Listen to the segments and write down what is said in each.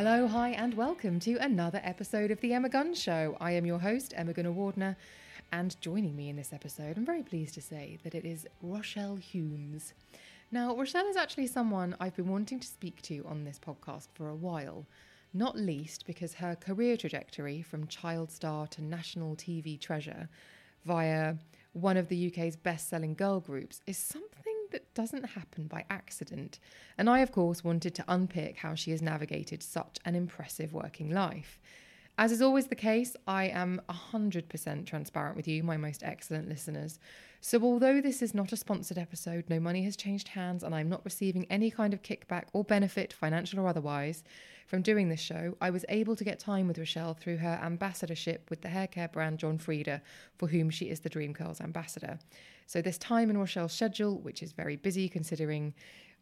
Hello, hi, and welcome to another episode of The Emma Guns Show. I am your host, Emma Gunavardhana, and joining me in this episode, I'm very pleased to say that it is Rochelle Humes. Now, Rochelle is actually someone I've been wanting to speak to on this podcast for a while, not least because her career trajectory from child star to national TV treasure via one of the UK's best selling girl groups is something that doesn't happen by accident. And I, of course, wanted to unpick how she has navigated such an impressive working life. As is always the case, I am 100% transparent with you, my most excellent listeners. So, although this is not a sponsored episode, no money has changed hands, and I'm not receiving any kind of kickback or benefit, financial or otherwise, from doing this show, I was able to get time with Rochelle through her ambassadorship with the hair care brand John Frieda, for whom she is the Dream Curls ambassador. So, this time in Rochelle's schedule, which is very busy considering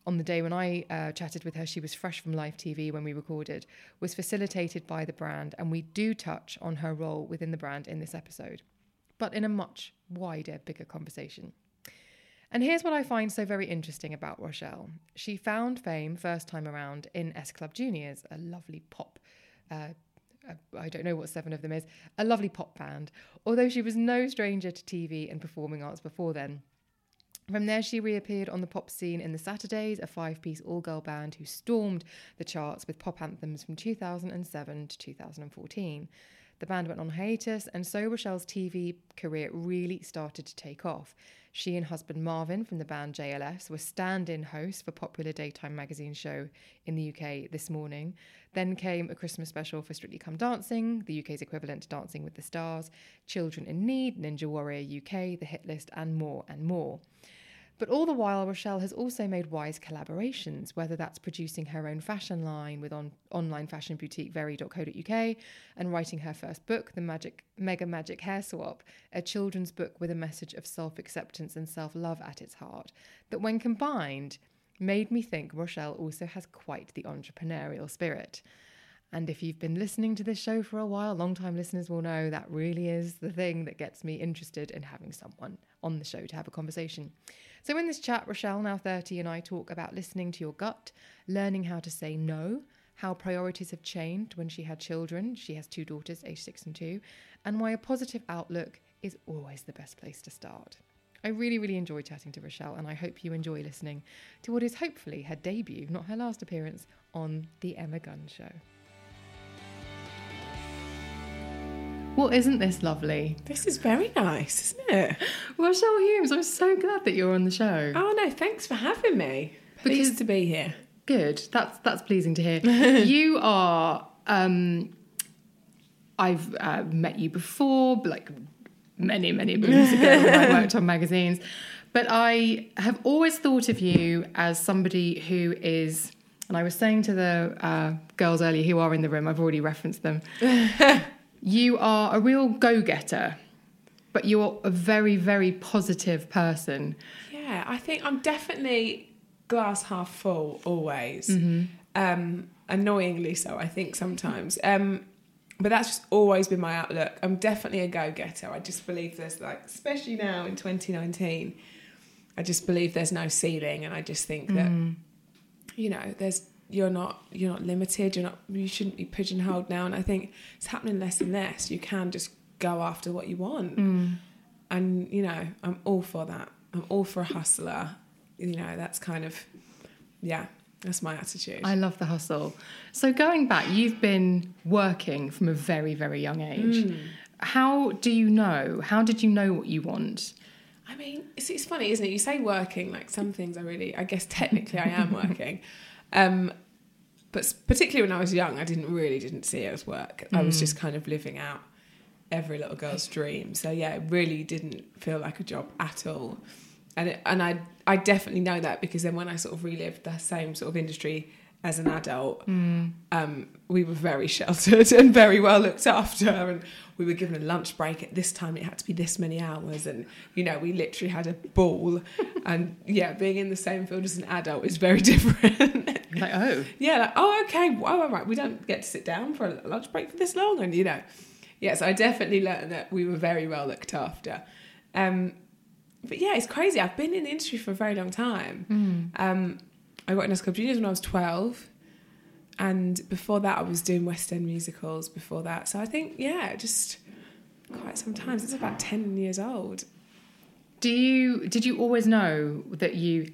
on the day when I uh, chatted with her, she was fresh from live TV when we recorded, was facilitated by the brand, and we do touch on her role within the brand in this episode, but in a much wider, bigger conversation. And here's what I find so very interesting about Rochelle. She found fame first time around in S Club Juniors, a lovely pop. Uh, I don't know what seven of them is, a lovely pop band, although she was no stranger to TV and performing arts before then. From there, she reappeared on the pop scene in the Saturdays, a five piece all girl band who stormed the charts with pop anthems from 2007 to 2014. The band went on hiatus, and so Rochelle's TV career really started to take off. She and husband Marvin from the band JLS were stand in hosts for popular daytime magazine show in the UK this morning. Then came a Christmas special for Strictly Come Dancing, the UK's equivalent to Dancing with the Stars, Children in Need, Ninja Warrior UK, The Hit List, and more and more. But all the while, Rochelle has also made wise collaborations, whether that's producing her own fashion line with on, online fashion boutique very.co.uk and writing her first book, The Magic Mega Magic Hair Swap, a children's book with a message of self acceptance and self love at its heart, that when combined, made me think Rochelle also has quite the entrepreneurial spirit. And if you've been listening to this show for a while, long time listeners will know that really is the thing that gets me interested in having someone on the show to have a conversation. So, in this chat, Rochelle, now 30, and I talk about listening to your gut, learning how to say no, how priorities have changed when she had children. She has two daughters, aged six and two, and why a positive outlook is always the best place to start. I really, really enjoy chatting to Rochelle, and I hope you enjoy listening to what is hopefully her debut, not her last appearance, on The Emma Guns Show. Well, isn't this lovely? This is very nice, isn't it? Rochelle Humes, I'm so glad that you're on the show. Oh no, thanks for having me. Pleased Because- to be here. Good. That's that's pleasing to hear. you are. Um, I've uh, met you before, like many many moons ago when I worked on magazines, but I have always thought of you as somebody who is. And I was saying to the uh, girls earlier who are in the room, I've already referenced them. you are a real go-getter, but you're a very very positive person. Yeah, I think I'm definitely glass half full always. Um, annoyingly so, I think sometimes. Um, but that's just always been my outlook. I'm definitely a go-getter. I just believe there's like, especially now in 2019, I just believe there's no ceiling, and I just think that you know there's you're not you're not limited. You're not you shouldn't be pigeonholed now. And I think it's happening less and less. You can just go after what you want, and you know I'm all for that. I'm all for a hustler. You know that's kind of yeah. That's my attitude. I love the hustle. So going back, you've been working from a very, very young age. How do you know? How did you know what you want? I mean, it's, it's funny, isn't it? You say working, like some things I really, I guess technically I am working. Um, but particularly when I was young, I didn't really didn't see it as work. I was just kind of living out every little girl's dream. So yeah, it really didn't feel like a job at all. And it, and I I definitely know that because then when I sort of relived the same sort of industry as an adult, um, we were very sheltered and very well looked after, and we were given a lunch break at this time. It had to be this many hours, and you know we literally had a ball. and yeah, being in the same field as an adult is very different. Like, oh, yeah, like oh okay, wow, all right, we don't get to sit down for a lunch break for this long, and you know, yes, I definitely learned that we were very well looked after. Um, but yeah, it's crazy. I've been in the industry for a very long time. Um, I got into Club Juniors when I was 12. And before that, I was doing West End musicals before that. So I think, yeah, just quite some time. It's about 10 years old. do you did you always know that you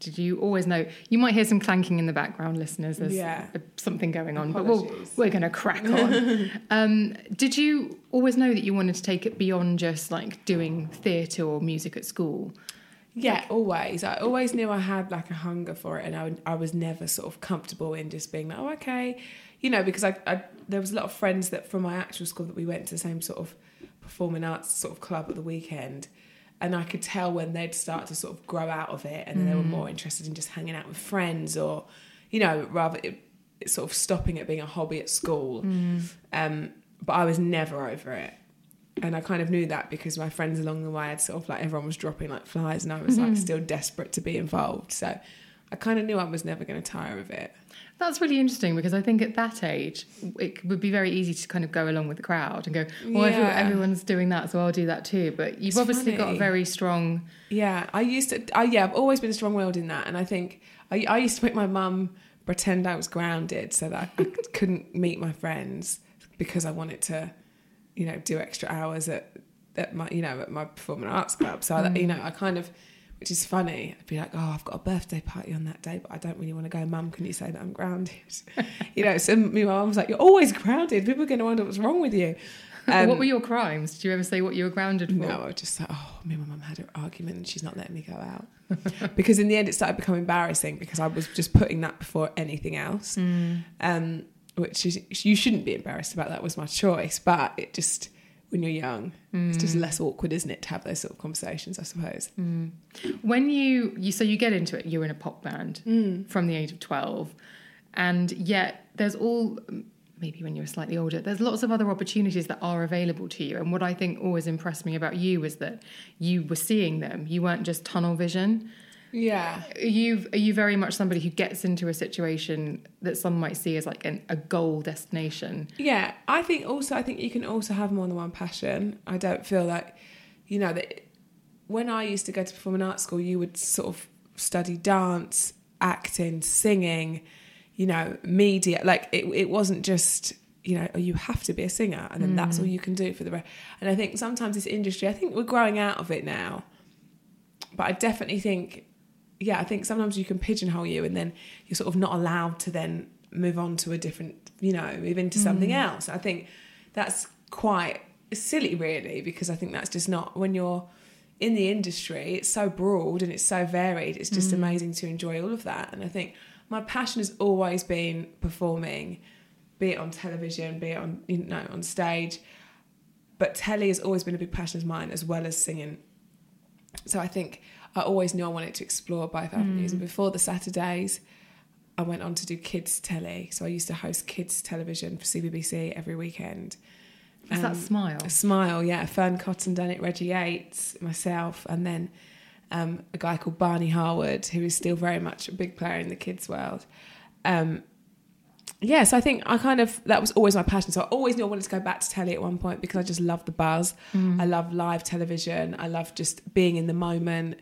did you always know? You might hear some clanking in the background listeners. There's Yeah. something going on but we'll, we're going to crack on. Um, did you always know that you wanted to take it beyond just like doing theatre or music at school? Yeah, always. I always knew I had like a hunger for it, and I, would- I was never sort of comfortable in just being like, oh, okay, you know, because I, I there was a lot of friends that from my actual school that we went to the same sort of performing arts sort of club at the weekend, and I could tell when they'd start to sort of grow out of it, and then they were mm. more interested in just hanging out with friends, or you know, rather it, it's sort of stopping it being a hobby at school. Mm. Um, but I was never over it and I kind of knew that because my friends along the way had sort of like everyone was dropping like flies and I was like mm. still desperate to be involved. So I kind of knew I was never going to tire of it. That's really interesting because I think at that age it would be very easy to kind of go along with the crowd and go well Yeah. everyone's doing that so I'll do that too but you've It's obviously got a very strong Yeah, I used to. I, yeah, I've always been a strong willed in that, and I think I, I used to make my mum pretend I was grounded so that I couldn't meet my friends because I wanted to, you know, do extra hours at at my you know at my performing arts club. So I, you know, mm. I kind of. Which is funny. I'd be like, "Oh, I've got a birthday party on that day, but I don't really want to go." Mum, can you say that I'm grounded? you know, so me my mum was like, "You're always grounded. People are going to wonder what's wrong with you." Um, what were your crimes did you ever say what you were grounded for no, I was just like, oh, me and my mum had an argument and she's not letting me go out. because in the end, it started becoming embarrassing because I was just putting that before anything else. Um, which is, you shouldn't be embarrassed about. That was my choice. But it just, when you're young, it's just less awkward, isn't it, to have those sort of conversations, I suppose. When you, you so you get into it, you're in a pop band Mm. from the age of twelve, and yet there's all maybe when you're slightly older, there's lots of other opportunities that are available to you. And what I think always impressed me about you was that you were seeing them. You weren't just tunnel vision. Yeah. Are you are you very much somebody who gets into a situation that some might see as like an, a goal destination? Yeah, I think also I think you can also have more than one passion. I don't feel like, you know, that when I used to go to performing arts school, you would sort of study dance, acting, singing, you know, media. Like it, it wasn't just you know, oh, you have to be a singer, and then mm. that's all you can do for the rest. And I think sometimes this industry, I think we're growing out of it now, but I definitely think yeah, I think sometimes you can pigeonhole you and then you're sort of not allowed to then move on to a different, you know, move into something mm. else. I think that's quite silly, really, because I think that's just not when you're in the industry, it's so broad and it's so varied. It's just mm. amazing to enjoy all of that. And I think my passion has always been performing, be it on television, be it on, you know, on stage. But telly has always been a big passion of mine as well as singing. So I think I always knew I wanted to explore both avenues. And before the Saturdays, I went on to do kids telly. So I used to host kids television for CBBC every weekend. Is that Smile? A smile, yeah. Fearne Cotton done it, Reggie Yates, myself, and then um, a guy called Barney Harwood, who is still very much a big player in the kids world. Um, yeah, so I think I kind of that was always my passion. So I always knew I wanted to go back to telly at one point because I just love the buzz. I love live television. I love just being in the moment.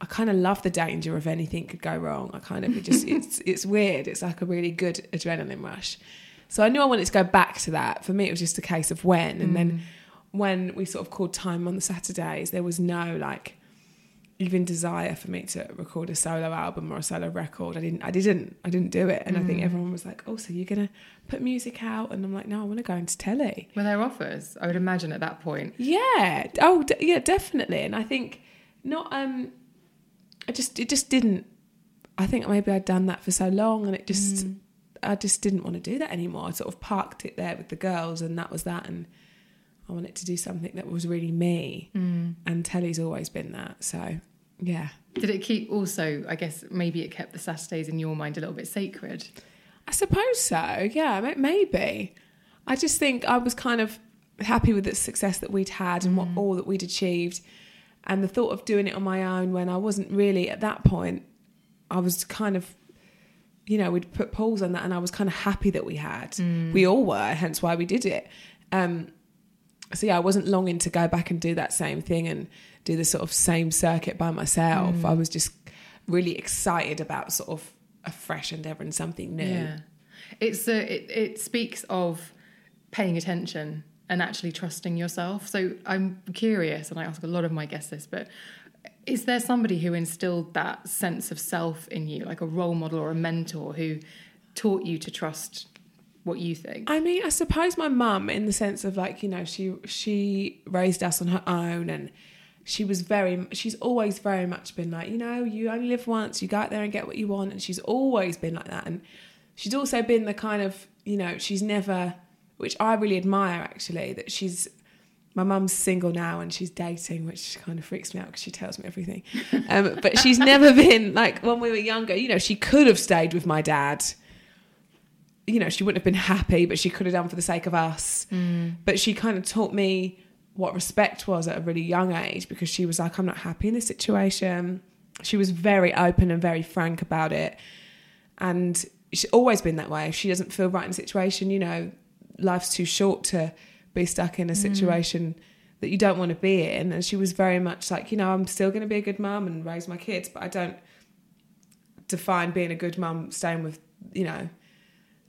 I kind of love the danger of anything could go wrong. I kind of it just it's it's weird. It's like a really good adrenaline rush. So I knew I wanted to go back to that. For me, it was just a case of when. And then when we sort of called time on the Saturdays, there was no like even desire for me to record a solo album or a solo record. I didn't. I didn't. I didn't do it. And I think everyone was like, "Oh, so you're gonna put music out?" And I'm like, "No, I want to go into telly." Were there offers? I would imagine at that point. Yeah. Oh, d- yeah, definitely. And I think not. Um, I just it just didn't. I think maybe I'd done that for so long, and it just mm. I just didn't want to do that anymore. I sort of parked it there with the girls, and that was that. And I wanted to do something that was really me. Mm. And telly's always been that. So, yeah. Did it keep also, I guess maybe it kept the Saturdays in your mind a little bit sacred? I suppose so. Yeah, maybe. I just think I was kind of happy with the success that we'd had and what mm. all that we'd achieved, and the thought of doing it on my own when I wasn't really at that point. I was kind of, you know, we'd put pause on that, and I was kind of happy that we had. Mm. We all were, hence why we did it. Um, so yeah, I wasn't longing to go back and do that same thing and do the sort of same circuit by myself. Mm. I was just really excited about sort of a fresh endeavor and something new. Yeah, it's a, it, it speaks of paying attention and actually trusting yourself. So I'm curious, and I ask a lot of my guests this, but is there somebody who instilled that sense of self in you, like a role model or a mentor who taught you to trust what you think? I mean, I suppose my mum, in the sense of like, you know, she she raised us on her own, and she was very. She's always very much been like, you know, you only live once. You go out there and get what you want, and she's always been like that. And she's also been the kind of, you know, she's never, which I really admire actually, that she's. My mum's single now and she's dating, which kind of freaks me out because she tells me everything. Um, but she's never been like when we were younger. You know, she could have stayed with my dad you know, she wouldn't have been happy, but she could have done for the sake of us. But she kind of taught me what respect was at a really young age because she was like, I'm not happy in this situation. She was very open and very frank about it. And she's always been that way. If she doesn't feel right in a situation, you know, life's too short to be stuck in a mm. situation that you don't want to be in. And she was very much like, you know, I'm still going to be a good mum and raise my kids, but I don't define being a good mum staying with, you know,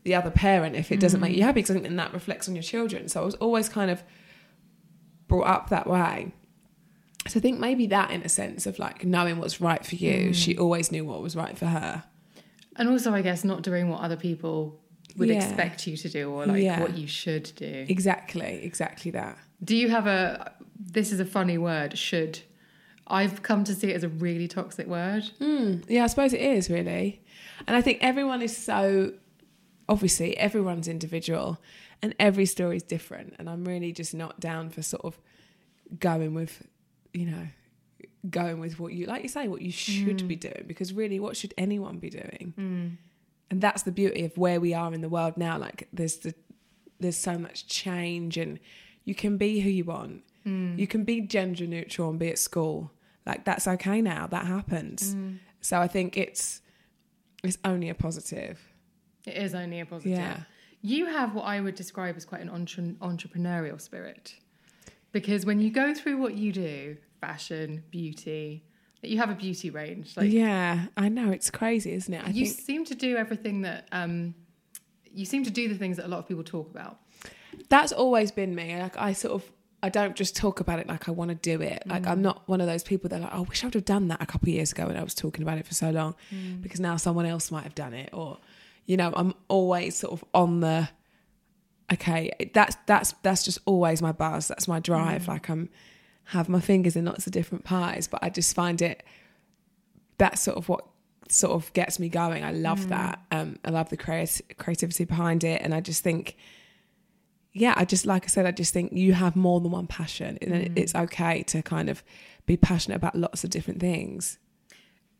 the other parent if it doesn't make mm. you happy because I think then that reflects on your children. So I was always kind of brought up that way. So I think maybe that in a sense of like knowing what's right for you, she mm. always knew what was right for her. And also, I guess, not doing what other people would Yeah. expect you to do or like Yeah. what you should do. Exactly, exactly that. Do you have a, this is a funny word, should? I've come to see it as a really toxic word. Hmm, yeah, I suppose it is really. And I think everyone is so obviously everyone's individual and every story is different. And I'm really just not down for sort of going with, you know, going with what you like you say, what you should be hmm. doing. Because really what should anyone be doing? Hmm. And that's the beauty of where we are in the world now. Like there's the there's so much change and you can be who you want. Mm. You can be gender neutral and be at school. Like that's okay now. That happens. Mm. So I think it's it's only a positive. It is only a positive. Yeah. You have what I would describe as quite an entre- entrepreneurial spirit. Because when you go through what you do, fashion, beauty, you have a beauty range. Like yeah, I know it's crazy, isn't it? I you think seem to do everything that um you seem to do the things that a lot of people talk about. that's always been me. Like I sort of I don't just talk about it like I want to do it. Like I'm mm. not one of those people that like, oh, I wish I would have done that a couple of years ago when I was talking about it for so long mm. because now someone else might have done it or you know, I'm always sort of on the okay, that's that's that's just always my buzz. That's my drive. Mm. Like I'm have my fingers in lots of different pies, but I just find it that's sort of what sort of gets me going. I love that. Um, I love the creat- creativity behind it, and I just think, yeah, I just like I said, I just think you have more than one passion, and it it's okay to kind of be passionate about lots of different things.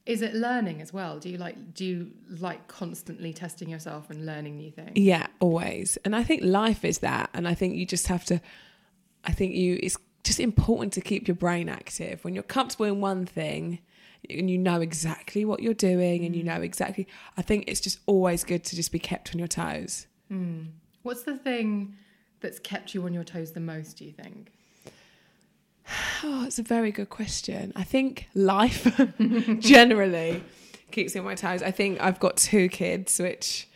Is it learning as well? Do you like do you like constantly testing yourself and learning new things? Yeah, always. And I think life is that. And I think you just have to, I think you, it's just important to keep your brain active. When you're comfortable in one thing and you know exactly what you're doing and you mm. know exactly, I think it's just always good to just be kept on your toes. Mm. What's the thing that's kept you on your toes the most, do you think? Oh, it's a very good question. I think life generally keeps me on my toes. I think I've got two kids, which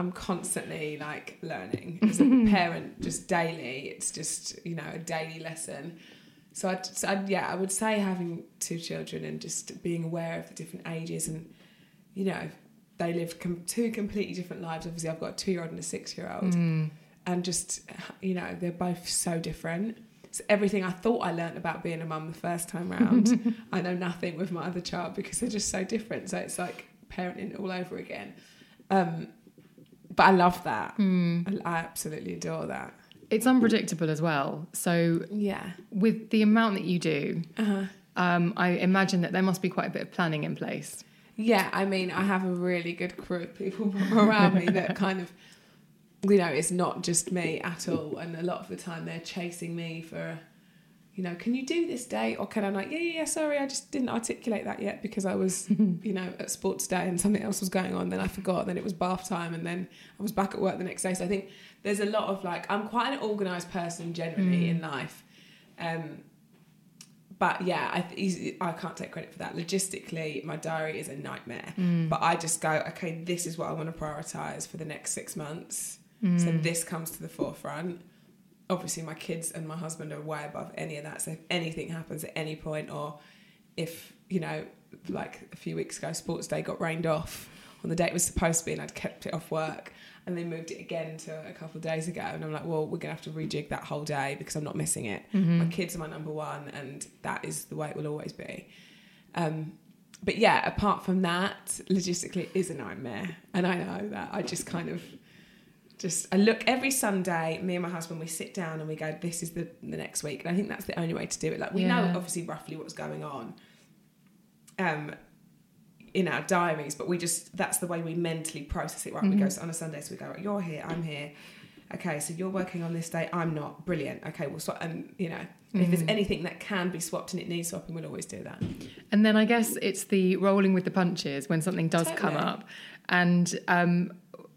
I'm constantly like learning as a parent, just daily. It's just you know a daily lesson. So, I'd, so yeah, I would say having two children and just being aware of the different ages and you know they live com- two completely different lives. Obviously, I've got a two-year-old and a six-year-old, and just you know they're both so different. So everything I thought I learnt about being a mum the first time round, I know nothing with my other child because they're just so different. So it's like parenting all over again. Um, but I love that. I, I absolutely adore that. it's unpredictable as well. So Yeah. with the amount that you do, Uh-huh. um, I imagine that there must be quite a bit of planning in place. Yeah, I mean, I have a really good crew of people around me that kind of, you know, it's not just me at all. And a lot of the time they're chasing me for, you know, can you do this day? Or can I, like, yeah, yeah, yeah, sorry, I just didn't articulate that yet because I was, you know, at sports day and something else was going on. Then I forgot. Then it was bath time. And then I was back at work the next day. So I think there's a lot of like, I'm quite an organised person generally mm. in life. Um, but yeah, I, I can't take credit for that. Logistically, my diary is a nightmare. Mm. But I just go, okay, this is what I want to prioritize for the next six months. So mm. this comes to the forefront. Obviously, my kids and my husband are way above any of that. So if anything happens at any point, or if you know, like a few weeks ago, sports day got rained off on the date it was supposed to be, and I'd kept it off work, and they moved it again to a couple of days ago, and I'm like, well, we're gonna have to rejig that whole day because I'm not missing it. My kids are my number one, and that is the way it will always be. Um, but yeah, apart from that, logistically, it is a nightmare, and I know that. I just kind of just I look every Sunday. Me and my husband we sit down and we go, "This is the the next week," and I think that's the only way to do it. Like we know obviously roughly what's going on, um, in our diaries, but we just that's the way we mentally process it. Right, we go so on a Sunday, so we go, right, "You're here, I'm here." Okay, so you're working on this day. I'm not. Brilliant. Okay, we'll swap. And you know, if there's anything that can be swapped and it needs swapping, we'll always do that. And then I guess it's the rolling with the punches when something does come up. And um,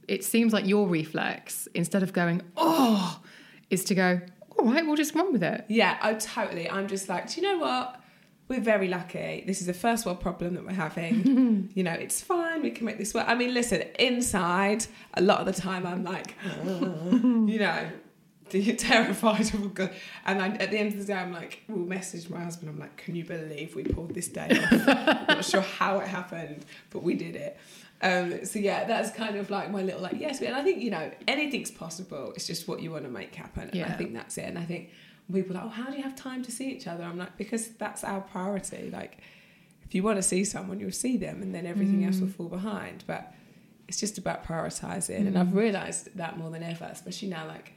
it seems like your reflex, instead of going, oh, is to go, all right, we'll just run with it. Yeah, I totally. I'm just like, do you know what? We're very lucky. This is a first world problem that we're having. you know, it's fine. We can make this work. I mean, listen, inside, a lot of the time, I'm like, you know, terrified of God. And I, at the end of the day, I'm like, we'll message my husband. I'm like, can you believe we pulled this day off? I'm not sure how it happened, but we did it. Um, so yeah, that's kind of like my little like yes, and I think you know anything's possible. It's just what you want to make happen. And I think that's it. And I think people are like, oh, how do you have time to see each other? I'm like, because that's our priority. Like, if you want to see someone, you'll see them, and then everything else will fall behind. But it's just about prioritizing, and I've realised that more than ever, especially now. Like,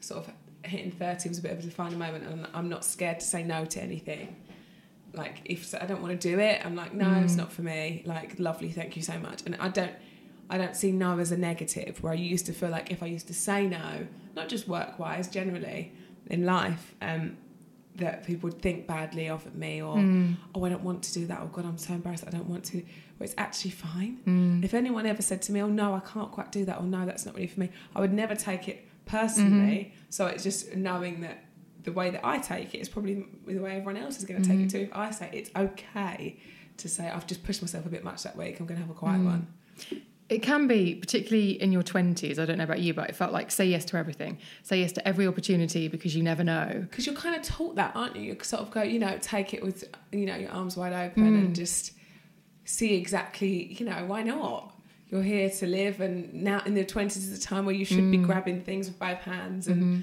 sort of hitting thirty was a bit of a defining moment, and I'm not scared to say no to anything. Like, if I don't want to do it, I'm like, no, it's mm. not for me. Like, lovely, thank you so much. And I don't. I don't see no as a negative. Where I used to feel like if I used to say no, not just work wise, generally in life, um, that people would think badly of me or mm. oh I don't want to do that. Oh God, I'm so embarrassed. I don't want to. Where it's actually fine. Mm. If anyone ever said to me, oh no, I can't quite do that, or no, that's not really for me, I would never take it personally. Mm-hmm. So it's just knowing that the way that I take it is probably the way everyone else is going to take it mm. too. If I say it's okay to say I've just pushed myself a bit much that week, I'm going to have a quiet mm. one. It can be, particularly in your 20s. I don't know about you, but it felt like say yes to everything. Say yes to every opportunity because you never know. because you're kind of taught that, aren't you? You sort of go, you know, take it with, you know, your arms wide open and mm. just see exactly, you know, why not? You're here to live, and now in the twenties is the time where you should be grabbing things with both hands and mm-hmm.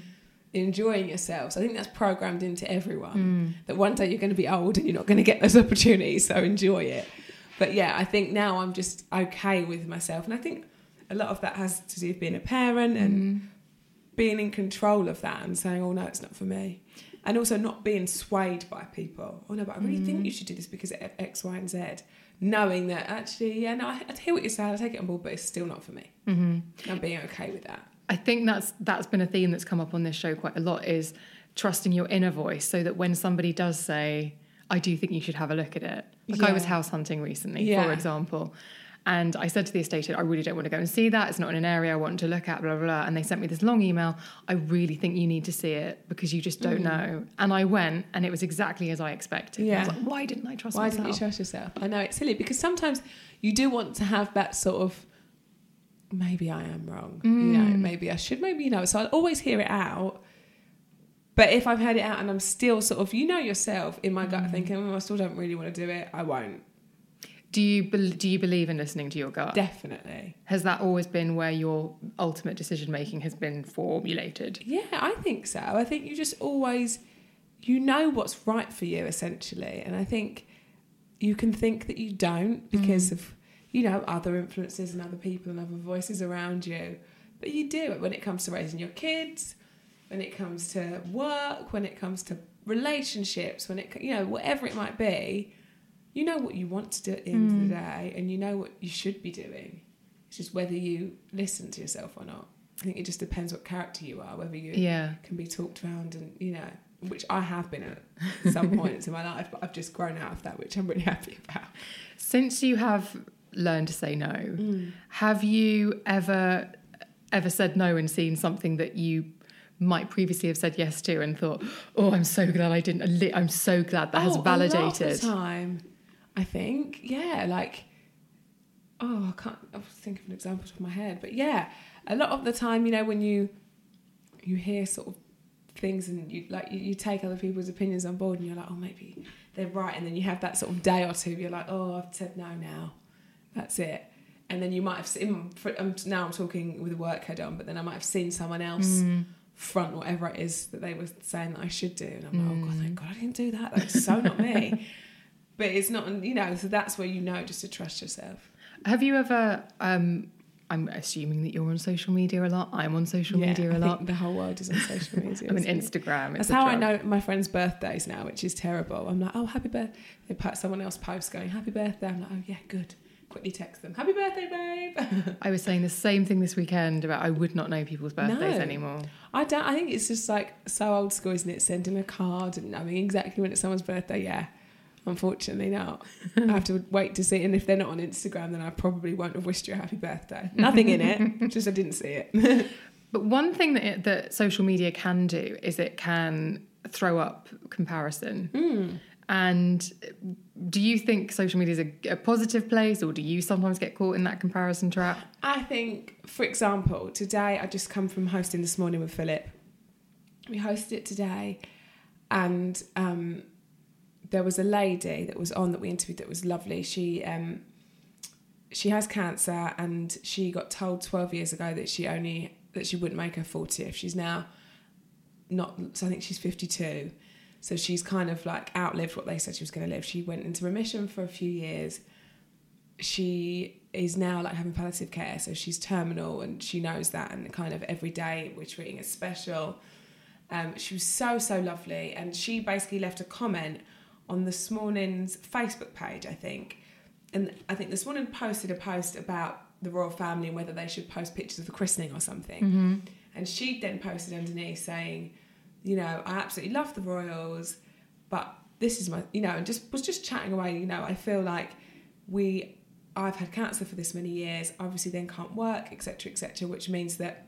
Enjoying yourself. So I think that's programmed into everyone mm. that one day you're going to be old and you're not going to get those opportunities. So enjoy it. But yeah, I think now I'm just okay with myself, and I think a lot of that has to do with being a parent and mm. being in control of that and saying, "Oh no, it's not for me," and also not being swayed by people. Oh no, but I really think mm. you should do this because of X, Y, and Z. Knowing that actually, yeah, no, I, I hear what you're saying, I take it on board, but it's still not for me. Mm-hmm. And being okay with that. I think that's that's been a theme that's come up on this show quite a lot is trusting your inner voice so that when somebody does say, I do think you should have a look at it. Like I was house hunting recently, Yeah. for example. And I said to the estate agent, I really don't want to go and see that. It's not in an area I want to look at, blah, blah, blah. And they sent me this long email. I really think you need to see it because you just Mm. don't know. And I went and it was exactly as I expected. And I was Yeah. like, why didn't I trust Why myself? didn't you trust yourself? I know it's silly because sometimes you do want to have that sort of maybe I am wrong. You know, mm. maybe I should, maybe you know. So I'll always hear it out. But if I've heard it out and I'm still sort of, you know yourself in my gut mm. thinking, oh, I still don't really want to do it, I won't. do you bel do you believe in listening to your gut? Definitely. Has that always been where your ultimate decision making has been formulated? Yeah, I think so. I think you just always you know what's right for you essentially, and I think you can think that you don't because mm. of you know other influences and other people and other voices around you, but you do it when it comes to raising your kids, when it comes to work, when it comes to relationships, when it you know whatever it might be, you know what you want to do at the end of the mm. day, and you know what you should be doing. It's just whether you listen to yourself or not. I think it just depends what character you are, whether you Yeah. can be talked around and you know, which I have been at some points in my life, but I've just grown out of that, which I'm really happy about. Since you have learned to say no, Mm. have you ever ever said no and seen something that you might previously have said yes to and thought, "Oh, I'm so glad I didn't. I'm so glad that has Oh, A lot of validated." the time, I think, yeah, like, oh, I can't. I was thinking of an example off my head, but yeah, a lot of the time, you know, when you you hear sort of things and you like you, you take other people's opinions on board and you're like, oh, maybe they're right, and then you have that sort of day or two, you're like, oh, I've said no now, that's it. And then you might have seen. I'm, now I'm talking with a work head on, but then I might have seen someone else front whatever it is that they were saying that I should do, and I'm like, oh god, thank God I didn't do that. That's so not me. But it's not, you know. So that's where you know just to trust yourself. Have you ever? Um, I'm assuming that you're on social media a lot. I'm on social Yeah, media I a think lot. the whole world is on social media. I mean, isn't? Instagram. That's how I know my friends' birthdays now, which is terrible. I'm like, oh, happy birthday. Someone else posts going, happy birthday. I'm like, oh yeah, good. Quickly text them, happy birthday, babe. I was saying the same thing this weekend about I would not know people's birthdays No. anymore. I don't. I think it's just like so old school, isn't it? Sending a card and knowing exactly when it's someone's birthday. Yeah, unfortunately not. I have to wait to see. And if they're not on Instagram, then I probably won't have wished you a happy birthday. Nothing in it. Just I didn't see it. But one thing that it, that social media can do is it can throw up comparison. Hmm. And do you think social media is a, a positive place, or do you sometimes get caught in that comparison trap? I think, for example, today I just come from hosting this morning with Phillip. We hosted it today, and um, there was a lady that was on that we interviewed that was lovely. She um, she has cancer, and she got told twelve years ago that she only that she wouldn't make her fortieth. She's now not. So I think she's fifty two. So she's kind of like outlived what they said she was going to live. She went into remission for a few years she is now like having palliative care, so she's terminal and she knows that, and kind of every day we're treating it special. Um, she was so so lovely, and she basically left a comment on this morning's Facebook page, I think, and I think this morning posted a post about the royal family and whether they should post pictures of the christening or something, and she then posted underneath saying, you know, I absolutely love the royals, but this is my, you know, and just was just chatting away. You know, I feel like we, I've had cancer for this many years. Obviously, then can't work, etc., etc., which means that,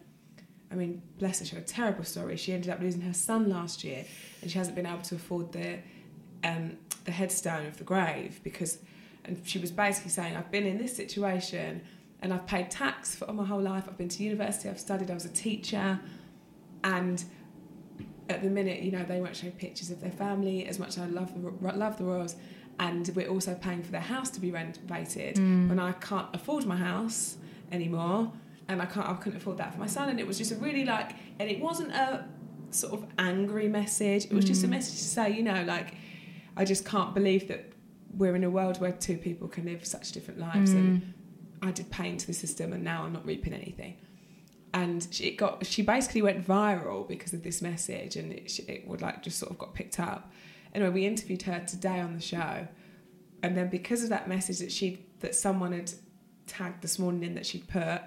I mean, bless her, she had a terrible story. She ended up losing her son last year, and she hasn't been able to afford the, um, the headstone of the grave because, and she was basically saying, I've been in this situation. And I've paid tax for all my whole life. I've been to university. I've studied. I was a teacher, and at the minute, you know, they won't show pictures of their family as much as I love the, love the Royals. And we're also paying for their house to be renovated mm. when I can't afford my house anymore. And I can't, I couldn't afford that for my son. And it was just a really like, and it wasn't a sort of angry message. It was just a mm. message to say, you know, like, I just can't believe that we're in a world where two people can live such different lives. And mm. I did pay into the system and now I'm not reaping anything and she it got she basically went viral because of this message and it, it would like just sort of got picked up. Anyway we interviewed her today on the show and then because of that message that she that someone had tagged this morning in that she'd put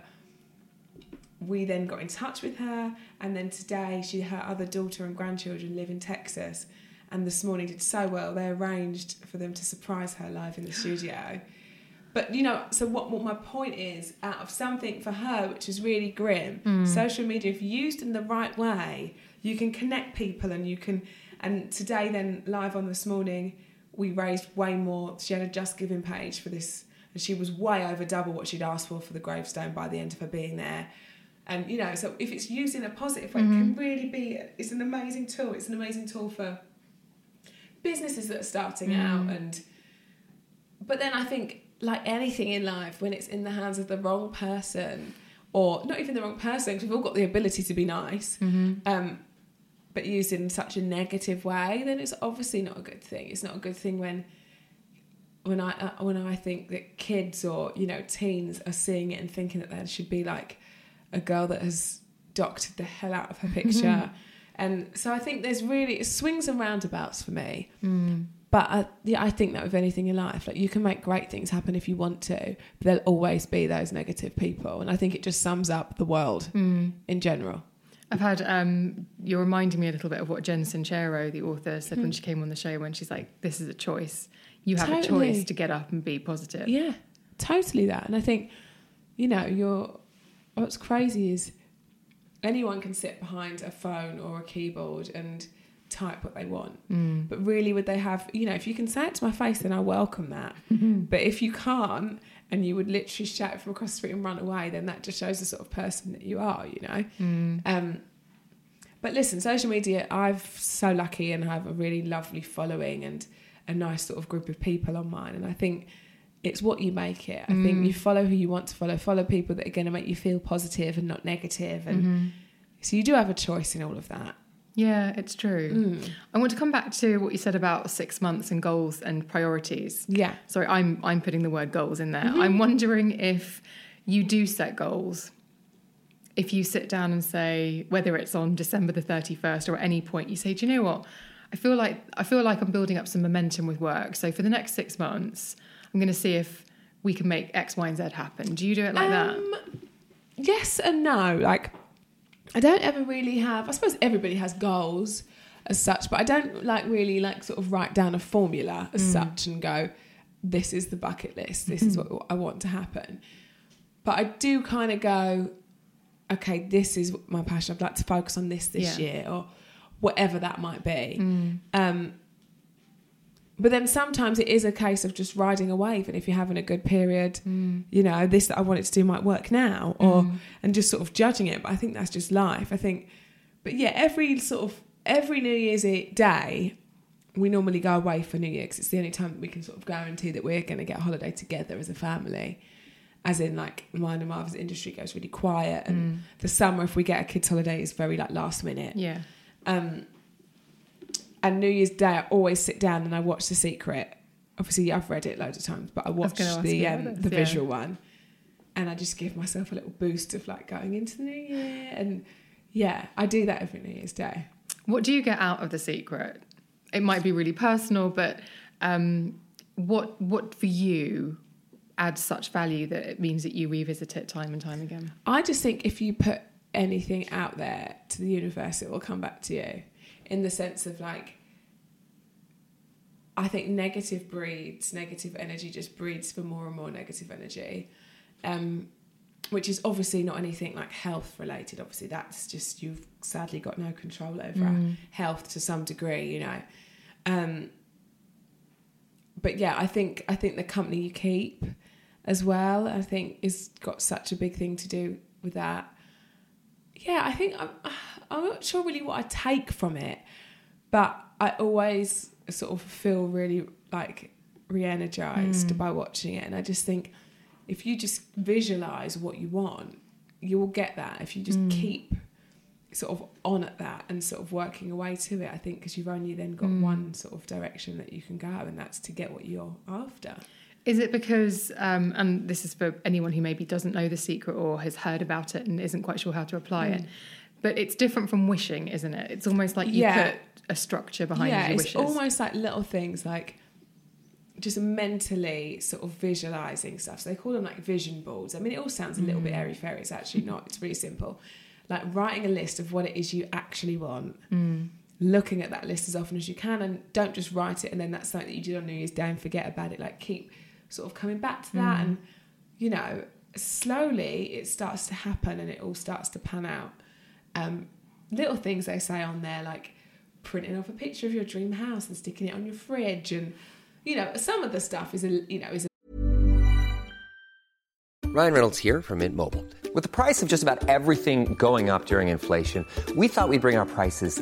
we then got in touch with her and then today she her other daughter and grandchildren live in texas and this morning did so well. They arranged for them to surprise her live in the studio but you know, so what, what my point is, out of something for her which is really grim, hmm. social media, if used in the right way, you can connect people and you can. And today, then live on this morning, we raised way more. She had a Just Giving page for this, and she was way over double what she'd asked for for the gravestone by the end of her being there. And you know, so if it's used in a positive way, it can mm-hmm. really be. It's an amazing tool. It's an amazing tool for businesses that are starting mm. out and but then I think, like anything in life, when it's in the hands of the wrong person, or not even the wrong person, because we've all got the ability to be nice, um, but used in such a negative way, then it's obviously not a good thing. It's not a good thing when when I uh, when I think that kids or you know teens are seeing it and thinking that there should be like a girl that has doctored the hell out of her picture And so I think there's really swings and roundabouts for me. But I, yeah, I think that with anything in life, like you can make great things happen if you want to, but there'll always be those negative people, and I think it just sums up the world in general. I've had um, you're reminding me a little bit of what Jen Sincero, the author, said when she came on the show when she's like, "This is a choice. You have a choice to get up and be positive." Yeah, totally that. And I think, you know, you're what's crazy is anyone can sit behind a phone or a keyboard and type what they want. Mm. But really, would they have, you know, if you can say it to my face, then I welcome that. Mm-hmm. But if you can't, and you would literally shout it from across the street and run away, then that just shows the sort of person that you are, you know? Mm. Um, but listen, social media, I'm so lucky and I have a really lovely following and a nice sort of group of people on mine. And I think it's what you make it. I think mm. you follow who you want to follow, follow people that are going to make you feel positive and not negative. And mm-hmm. so you do have a choice in all of that. Yeah, it's true. Mm. I want to come back to what you said about six months and goals and priorities. Yeah. Sorry, I'm I'm putting the word goals in there. Mm-hmm. I'm wondering if you do set goals. If you sit down and say whether it's on December the 31st or at any point you say, "Do you know what? I feel like I feel like I'm building up some momentum with work. So for the next 6 months, I'm going to see if we can make X, Y, and Z happen." Do you do it like that? Um, Yes and no. Like, I don't ever really have. I suppose everybody has goals as such, but I don't like really like sort of write down a formula as mm. such and go, "This is the bucket list. This is mm-hmm. what I want to happen." But I do kind of go, "Okay, this is my passion. I'd like to focus on this this Yeah. year, or whatever that might be." Mm. Um, but then sometimes it is a case of just riding a wave, and if you're having a good period, mm. you know, this that I wanted to do might work now, or mm. and just sort of judging it. But I think that's just life. I think, but yeah, every sort of every New Year's day, we normally go away for New Year because it's the only time that we can sort of guarantee that we're going to get a holiday together as a family. As in, like mine and Marvin's industry goes really quiet, and mm. the summer, if we get a kids' holiday, is very like last minute. Yeah. Um, and New Year's Day, I always sit down and I watch The Secret. Obviously, I've read it loads of times, but I watch gonna the um, the yeah. visual one, and I just give myself a little boost of like going into the new year. And yeah, I do that every New Year's Day. What do you get out of the secret? It might be really personal, but um, what what for you adds such value that it means that you revisit it time and time again? I just think if you put anything out there to the universe, it will come back to you in the sense of like, I think negative breeds, negative energy just breeds for more and more negative energy, um, which is obviously not anything like health related. Obviously, that's just you've sadly got no control over our health to some degree, you know. Um, but yeah, I think I think the company you keep as well, I think is got such a big thing to do with that. Yeah, I think I'm, I'm not sure really what I take from it, but I always sort of feel really like re-energized hmm. by watching it, and I just think if you just visualize what you want, you will get that. If you just hmm. keep sort of on at that and sort of working away to it, I think because you've only then got hmm. one sort of direction that you can go, and that's to get what you're after. Is it because, um, and this is for anyone who maybe doesn't know the secret or has heard about it and isn't quite sure how to apply it, but it's different from wishing, isn't it? It's almost like you Yeah. put a structure behind your wishes. yeah, your it's wishes. almost like little things like just mentally sort of visualizing stuff. So they call them like vision boards. I mean, it all sounds a little bit mm. airy fairy. It's actually not. It's really simple. Like writing a list of what it is you actually want. Mm. Looking at that list as often as you can, and don't just write it and then that's something that you did on New Year's Day and forget about it. Like keep sort of coming back to that, mm. and you know, slowly it starts to happen and it all starts to pan out. Um, little things they say on there like printing off a picture of your dream house and sticking it on your fridge and you know some of the stuff is a you know is a Ryan Reynolds here from Mint Mobile. With the price of just about everything going up during inflation, we thought we'd bring our prices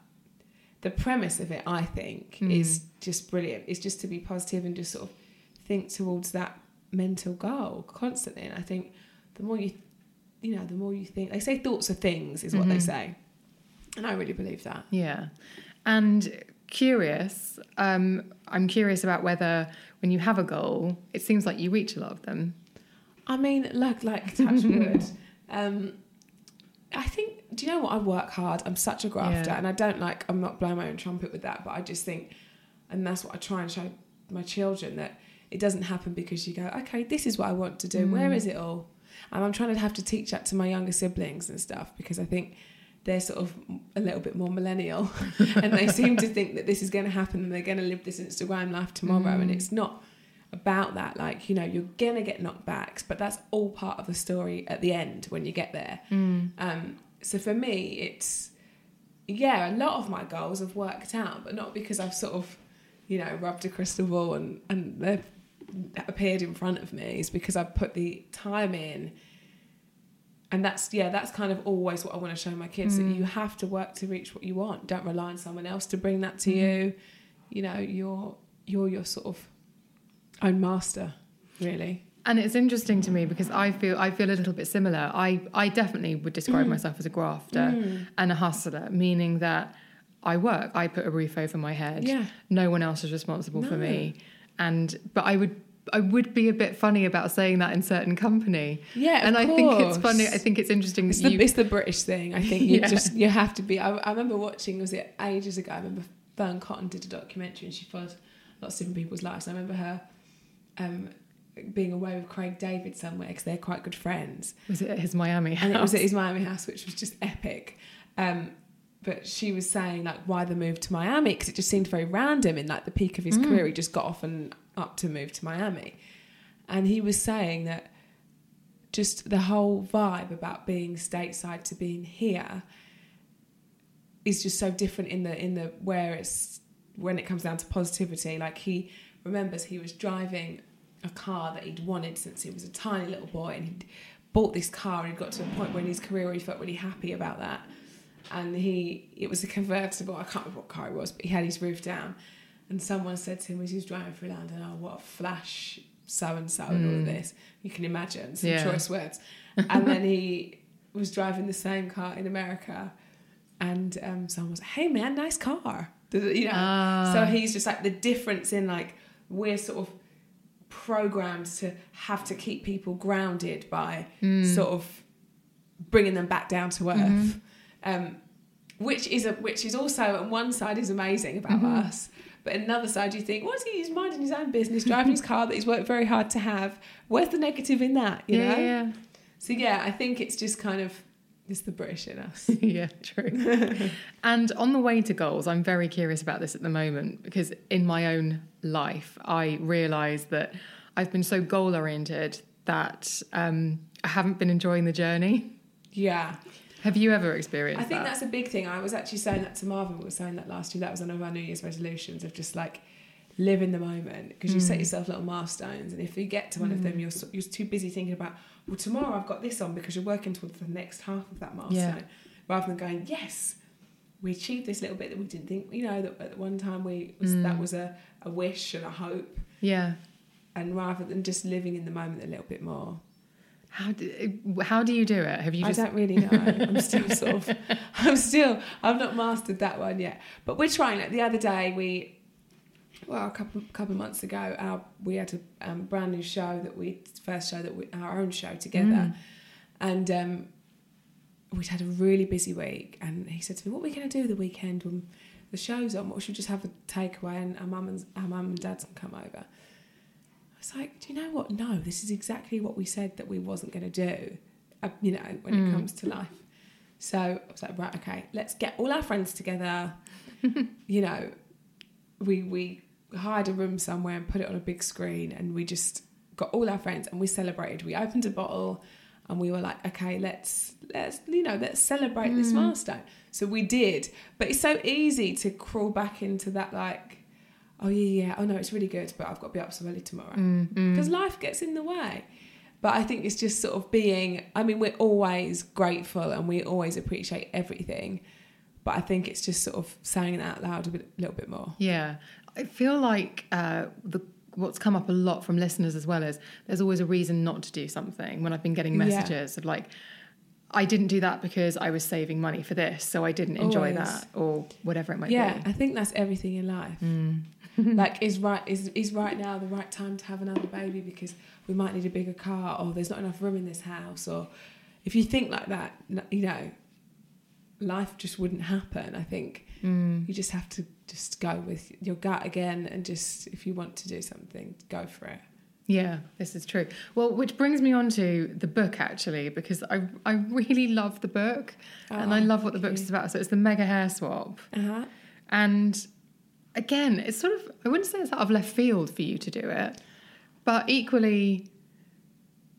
the premise of it, I think, is just brilliant. It's just to be positive and just sort of think towards that mental goal constantly. And I think the more you, you know, the more you think, they say thoughts are things, is what they say. And I really believe that. Yeah. And curious, um, I'm curious about whether when you have a goal, it seems like you reach a lot of them. I mean, like, like touch wood. Um, I think. Do you know what? I work hard. I'm such a grafter, Yeah. and I don't like. I'm not blowing my own trumpet with that, but I just think, and that's what I try and show my children that it doesn't happen because you go, okay, this is what I want to do. Where mm. is it all? And I'm trying to have to teach that to my younger siblings and stuff because I think they're sort of a little bit more millennial, and they seem to think that this is going to happen and they're going to live this Instagram life tomorrow, and mm. it's not about that. Like, you know, you're gonna get knockbacks, but that's all part of the story at the end when you get there. Mm. Um, so for me, it's yeah, a lot of my goals have worked out, but not because I've sort of, you know, rubbed a crystal ball and and they've appeared in front of me. It's because I've put the time in. And that's yeah, that's kind of always what I want to show my kids that you mm. have to work to reach what you want. Don't rely on someone else to bring that to mm-hmm. you. You know, you're you're your sort of own master, really. And it's interesting to me because I feel I feel a little bit similar. I, I definitely would describe myself as a grafter and a hustler, meaning that I work, I put a roof over my head. Yeah. No one else is responsible for me. And but I would I would be a bit funny about saying that in certain company. Yeah, and I think it's funny. I think it's interesting It's the, you. it's the British thing. I think you Yeah. just you have to be. I, I remember watching. Was it ages ago? I remember Fearne Cotton did a documentary and she followed lots of different people's lives. I remember her um, being away with Craig David somewhere because they're quite good friends, was it at his Miami house? and it was at his Miami house, which was just epic. Um, but she was saying like why the move to Miami because it just seemed very random in like the peak of his career. He just got off and up to move to Miami, and he was saying that just the whole vibe about being stateside to being here is just so different in the in the where it's when it comes down to positivity. Like he remembers he was driving a car that he'd wanted since he was a tiny little boy, and he'd bought this car, and he got to a point where in his career where he felt really happy about that. And he, it was a convertible. I can't remember what car it was, but he had his roof down. And someone said to him as he was driving through London, "Oh, what a flash, so and so, and all of this." You can imagine some Yeah. choice words. And then he was driving the same car in America, and um, someone was like, "Hey, man, nice car." You know. So he's just like the difference in like we're sort of programmed to have to keep people grounded by hmm. sort of bringing them back down to earth. Mm-hmm. Um, which is a, which is also on one side is amazing about mm-hmm. us, but another side you think, what's he? He's minding his own business, driving his car that he's worked very hard to have. Where's the negative in that? You yeah, know. yeah, So yeah, I think it's just kind of it's the British in us. yeah, true. and on the way to goals, I'm very curious about this at the moment because in my own life, I realise that I've been so goal oriented that um, I haven't been enjoying the journey. Yeah. Have you ever experienced I think that? that's a big thing. I was actually saying that to Marvin. We were saying that last year. That was one of our New Year's resolutions of just like live in the moment because you set yourself little milestones, and if you get to one of them, you're so- you're too busy thinking about well tomorrow I've got this on because you're working towards the next half of that milestone, rather than going yes. We achieved this little bit that we didn't think, you know, that at one time we was, that mm. was a, a wish and a hope, yeah. and rather than just living in the moment a little bit more. How do, uh, how do you do it? Have you just I don't really know. I'm still sort of, I'm still, I've not mastered that one yet. But we're trying Like The other day, we, well, a couple couple of months ago, our we had a um, brand new show that we first show that we our own show together, and um, we'd had a really busy week. And he said to me, "What are we going to do the weekend when the show's on? What should we just have a takeaway and our mum and our mum and dad can come over?" I was like, "Do you know what? No, this is exactly what we said that we wasn't going to do." uh, you know, when it comes to life. So I was like, right, okay, let's get all our friends together. you know, we we hired a room somewhere and put it on a big screen, and we just got all our friends and we celebrated. We opened a bottle, and we were like, okay, let's let's you know let's celebrate this mm. milestone. So we did, but it's so easy to crawl back into that like. Oh yeah, yeah. Oh no, it's really good, but I've got to be up so early tomorrow mm, mm. because life gets in the way. But I think it's just sort of being. I mean, we're always grateful and we always appreciate everything, but I think it's just sort of saying it out loud a bit, little bit more. Yeah, I feel like uh, the what's come up a lot from listeners as well is there's always a reason not to do something. When I've been getting Yeah. messages of like, I didn't do that because I was saving money for this, so I didn't enjoy Always. that, or whatever it might yeah, be. Yeah, I think that's everything in life. like, is right is is right now the right time to have another baby because we might need a bigger car, or there's not enough room in this house, or if you think like that, you know, life just wouldn't happen. I think you just have to just go with your gut again, and just if you want to do something, go for it. Yeah, this is true. Well, which brings me on to the book actually, because I I really love the book, and I Oh, love what the book you. about. So it's the mega hair swap, Uh huh. and again, it's sort of I wouldn't say it's out of left field for you to do it, but equally,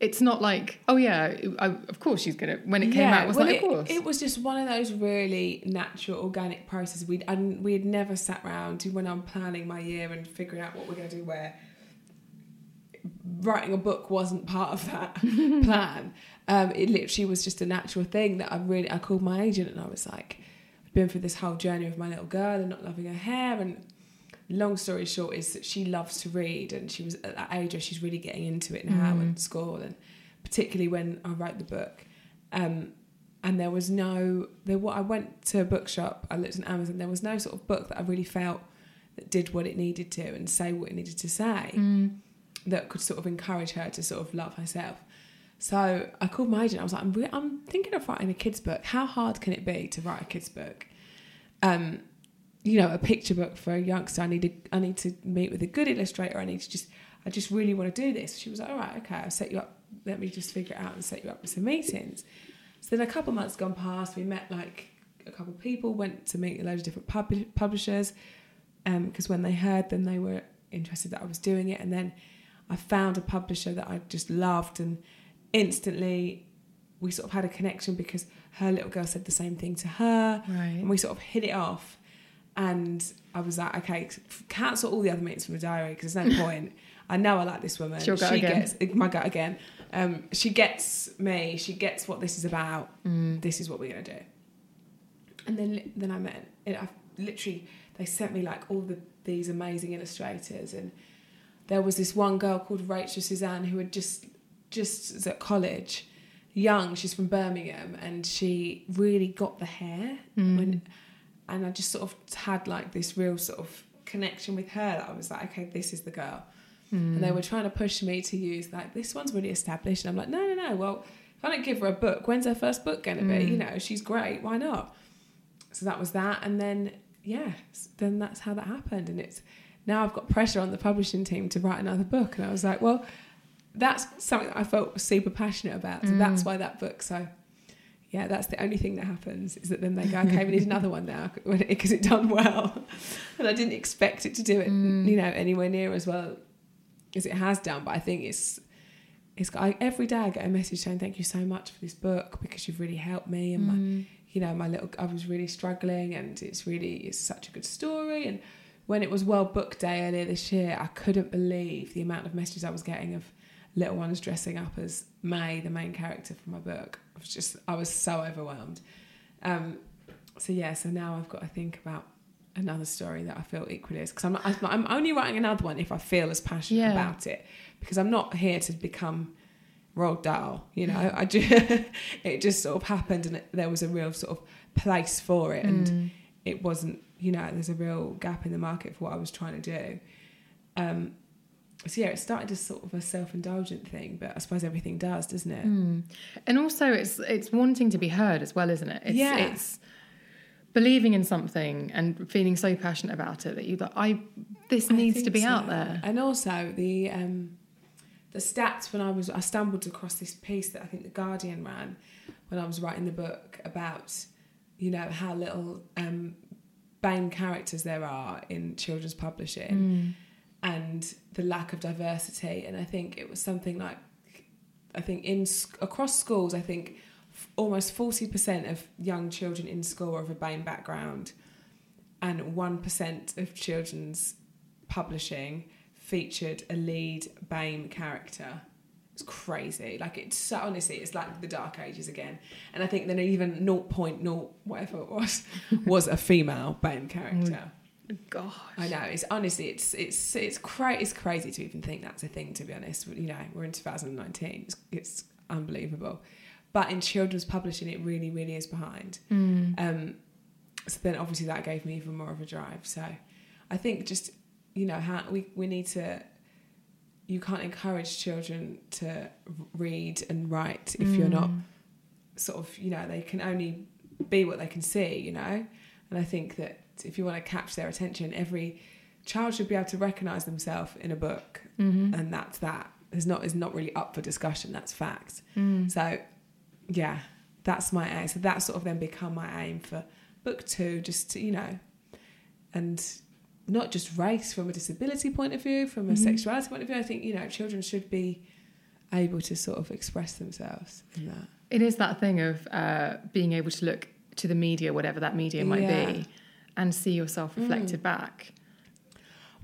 it's not like oh yeah, I, of course she's gonna. When it came out, it was well, like it, of course. it was just one of those really natural, organic processes. we'd and we had never sat round when I'm planning my year and figuring out what we're going to do where. Writing a book wasn't part of that plan. Um, it literally was just a natural thing that I really. I called my agent and I was like, I've been through this whole journey with my little girl and not loving her hair and long story short is that she loves to read and she was at that age where she's really getting into it now in school and particularly when I wrote the book. Um, and there was no there wa- I went to a bookshop, I looked on Amazon, there was no sort of book that I really felt that did what it needed to and say what it needed to say that could sort of encourage her to sort of love herself. So I called my agent. I was like, I'm, re- I'm thinking of writing a kids book. How hard can it be to write a kids book? Um, you know, a picture book for a youngster. I need to, I need to meet with a good illustrator. I need to just, I just really want to do this. She was like, all right, okay, I'll set you up. Let me just figure it out and set you up with some meetings. So then a couple months gone past. We met like a couple of people, went to meet a load of different pub- publishers um, because when they heard, then they were interested that I was doing it. And then I found a publisher that I just loved, and instantly we sort of had a connection because her little girl said the same thing to her, Right. and we sort of hit it off. And I was like, okay, cancel all the other meetings from the diary because there's no point. I know I like this woman. It's your gut she gets my gut again. Um, she gets me. She gets what this is about. Mm. This is what we're gonna do. And then then I met. I literally they sent me like all the these amazing illustrators, and there was this one girl called Rachel Suzanne who had just just was at college, young. She's from Birmingham, and she really got the hair. When, and I just sort of had like this real sort of connection with her. That I was like, okay, this is the girl. And they hmm. were trying to push me to use like this one's really established, and I'm like, no, no, no. Well, if I don't give her a book, when's her first book going to be? You hmm. know, she's great. Why not? So that was that, and then yeah, then that's how that happened, and it's now I've got pressure on the publishing team to write another book, and I was like, well, that's something that I felt super passionate about, so hmm. that's why that book. So yeah, that's the only thing that happens is that then they go, okay, we need another one now because it done well, and I didn't expect it to do it, mm. you know, anywhere near as well as it has done. But I think it's it's I, every day I get a message saying thank you so much for this book because you've really helped me and my mm. you know my little I was really struggling and it's really it's such a good story. And when it was World Book Day earlier this year I couldn't believe the amount of messages I was getting of little ones dressing up as May the main character for my book I was just I was so overwhelmed. Um, so yeah so now I've got to think about another story that I feel equally as because I'm, not- I'm I'm only writing another one if I feel as passionate Yeah. about it because I'm not here to become Roald Dahl you know? I just it just sort of happened and it, there was a real sort of place for it and it wasn't you know there's a real gap in the market for what I was trying to do. Um so yeah it started as sort of a self-indulgent thing but I suppose everything does doesn't it And also, it's it's wanting to be heard as well, isn't it? It's, Yeah. It's believing in something and feeling so passionate about it that you like. I this I needs to be so. out there. And also the um, the stats when I was I stumbled across this piece that I think the Guardian ran when I was writing the book about you know how little um, BAME characters there are in children's publishing and the lack of diversity and I think it was something like I think in across schools I think almost 40% of young children in school are of a BAME background and 1% of children's publishing featured a lead BAME character. It's crazy. Like it's so honestly, it's like the dark ages again. And I think then even 0.0 whatever it was was a female BAME character. Mm. Gosh. I know. It's honestly, it's it's it's cra- It's crazy to even think that's a thing. To be honest, you know, we're in 2019. It's, it's unbelievable. But in children's publishing, it really, really is behind. Um, so then, obviously, that gave me even more of a drive. So, I think just you know how we we need to. You can't encourage children to read and write if you're not sort of you know they can only be what they can see you know and i think that if you want to catch their attention every child should be able to recognize themselves in a book. Mm-hmm. And that's that. Is not is not really up for discussion that's fact. Mm. So yeah that's my aim. So that sort of then become my aim for book two just to you know and not just race from a disability point of view from a mm-hmm. sexuality point of view. I think you know children should be able to sort of express themselves in that. It is that thing of uh, being able to look to the media, whatever that media might Yeah. be, and see yourself mm. reflected back.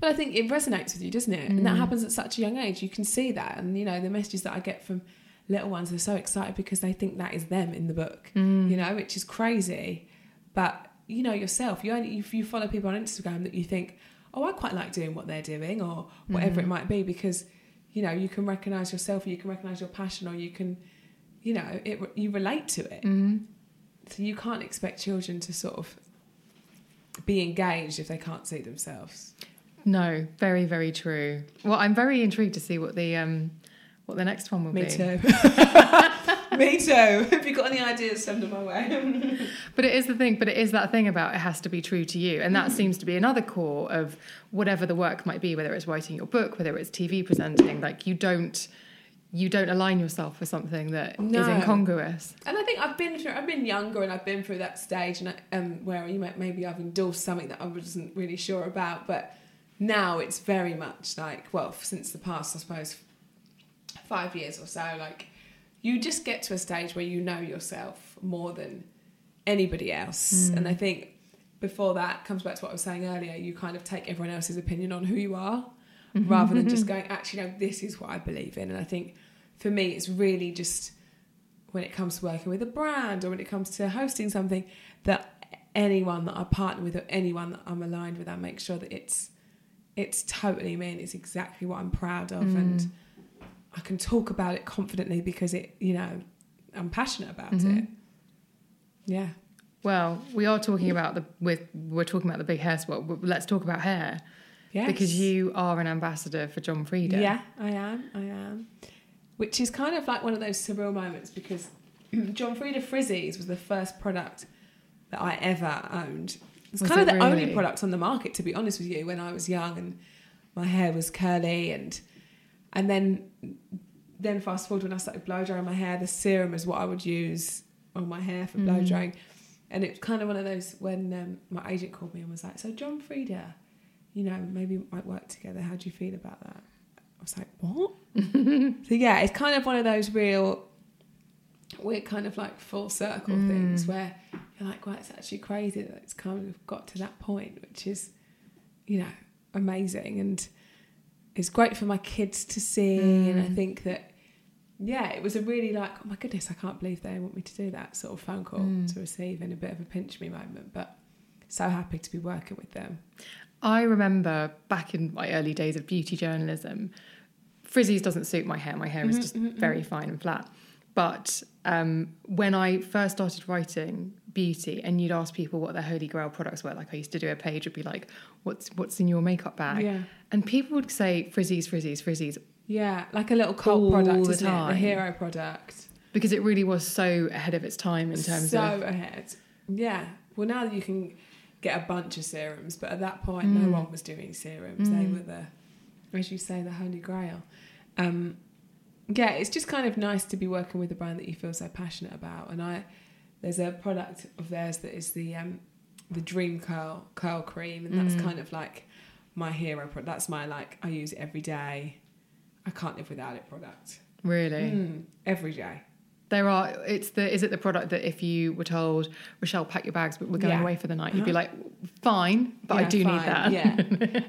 Well, I think it resonates with you, doesn't it? And that mm. happens at such a young age. You can see that, and you know the messages that I get from little ones. They're so excited because they think that is them in the book. Mm. You know, which is crazy. But you know yourself. You only if you follow people on Instagram that you think, oh, I quite like doing what they're doing, or whatever it might be, because you know you can recognize yourself, or you can recognize your passion, or you can, you know, it you relate to it. So you can't expect children to sort of be engaged if they can't see themselves. No, very, very true. Well, I'm very intrigued to see what the um, what the next one will Me be. too. Me too. If you've got any ideas, send them my way. But it is the thing. But it is that thing about it has to be true to you, and that seems to be another core of whatever the work might be, whether it's writing your book, whether it's TV presenting. Like you don't you don't align yourself with something that is No. incongruous. and I think I've been through. I've been younger, and I've been through that stage, and I, um, where you might maybe I've endorsed something that I wasn't really sure about, but now it's very much like well, since the past, I suppose, five years or so, like you just get to a stage where you know yourself more than anybody else, and I think before that comes back to what I was saying earlier. You kind of take everyone else's opinion on who you are, rather than just going, actually, no, this is what I believe in. And I think for me, it's really just when it comes to working with a brand or when it comes to hosting something that anyone that I partner with or anyone that I'm aligned with, I make sure that it's it's totally me and it's exactly what I'm proud of and mm. I can talk about it confidently because it, you know, I'm passionate about mm-hmm. it. Yeah. Well, we are talking about the with we're talking about the big hair spot. Let's talk about hair Yes. because you are an ambassador for John Frieda. Yeah, I am. I am. Which is kind of like one of those surreal moments because John Frieda Frizz Ease was the first product that I ever owned. It's Was kind of it the only product on the market, to be honest with you, when I was young and my hair was curly and and then then fast forward when I started blow drying my hair, the serum is what I would use on my hair for Mm. blow drying. And it's kind of one of those when um, my agent called me and was like, "So John Frieda, you know, maybe we might work together. How do you feel about that?" I was like, "What?" so yeah, it's kind of one of those real, weird kind of like full circle mm. things where you're like, "Well, it's actually crazy that it's kind of got to that point," which is, you know, amazing and it's great for my kids to see. And I mm. think that, yeah, it was a really like, oh my goodness, I can't believe they want me to do that sort of phone call mm. to receive in a bit of a pinch me moment. But so happy to be working with them. I remember back in my early days of beauty journalism, Frizz Ease doesn't suit my hair. My hair is mm-hmm, just mm-hmm, very mm-hmm. fine and flat. But um, when I first started writing beauty, and you'd ask people what their holy grail products were, like I used to do a page, would be like, "What's what's in your makeup bag?" Yeah. And people would say Frizz Ease, frizzies, Frizz Ease, Yeah, like a little cult product, the isn't it? The time. A hero product. because it really was so ahead of its time in terms so of so ahead. Yeah. Well, now that you can get a bunch of serums, but at that point, no one was doing serums. They were the, as you say, the holy grail. Um, yeah, it's just kind of nice to be working with a brand that you feel so passionate about. And I, there's a product of theirs that is the um, the Dream Curls Curl Cream, and that's kind of like my hero product. That's my like I use it every day. I can't live without it product. Really? Mm, every day. There are. It's the. Is it the product that if you were told, Rochelle, pack your bags, but we're going Yeah. away for the night, you'd be like, fine, but I Yeah, do need that. Yeah.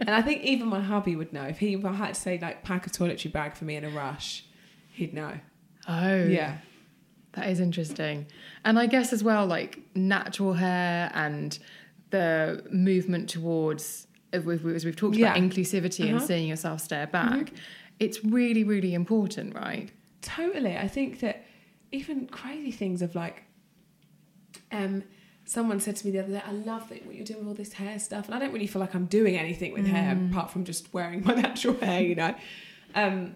and I think even my hubby would know if he if I had to say like pack a toiletry bag for me in a rush, he'd know. oh. Yeah. That is interesting. And I guess as well, like natural hair and the movement towards, as we've, talked about, inclusivity and Uh-huh. seeing yourself stare back, it's really, really important, right? Totally. I think that even crazy things of like, um, someone said to me the other day, I love that what you're doing with all this hair stuff. And I don't really feel like I'm doing anything with hair apart from just wearing my natural hair, you know. Um,